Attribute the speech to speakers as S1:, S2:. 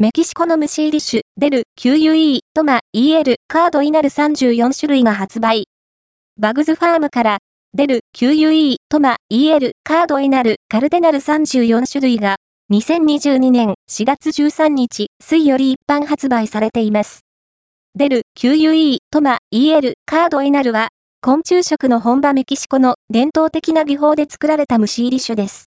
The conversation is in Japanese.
S1: メキシコの虫入り種、デル、QUE、トマ、EL、カードイナル34種類が発売。バグズファームから、デル、QUE、トマ、EL、カードイナル、カルデナル34種類が、2022年4月13日、水より一般発売されています。デル、QUE、トマ、EL、カードイナルは、昆虫食の本場メキシコの伝統的な技法で作られた虫入り種です。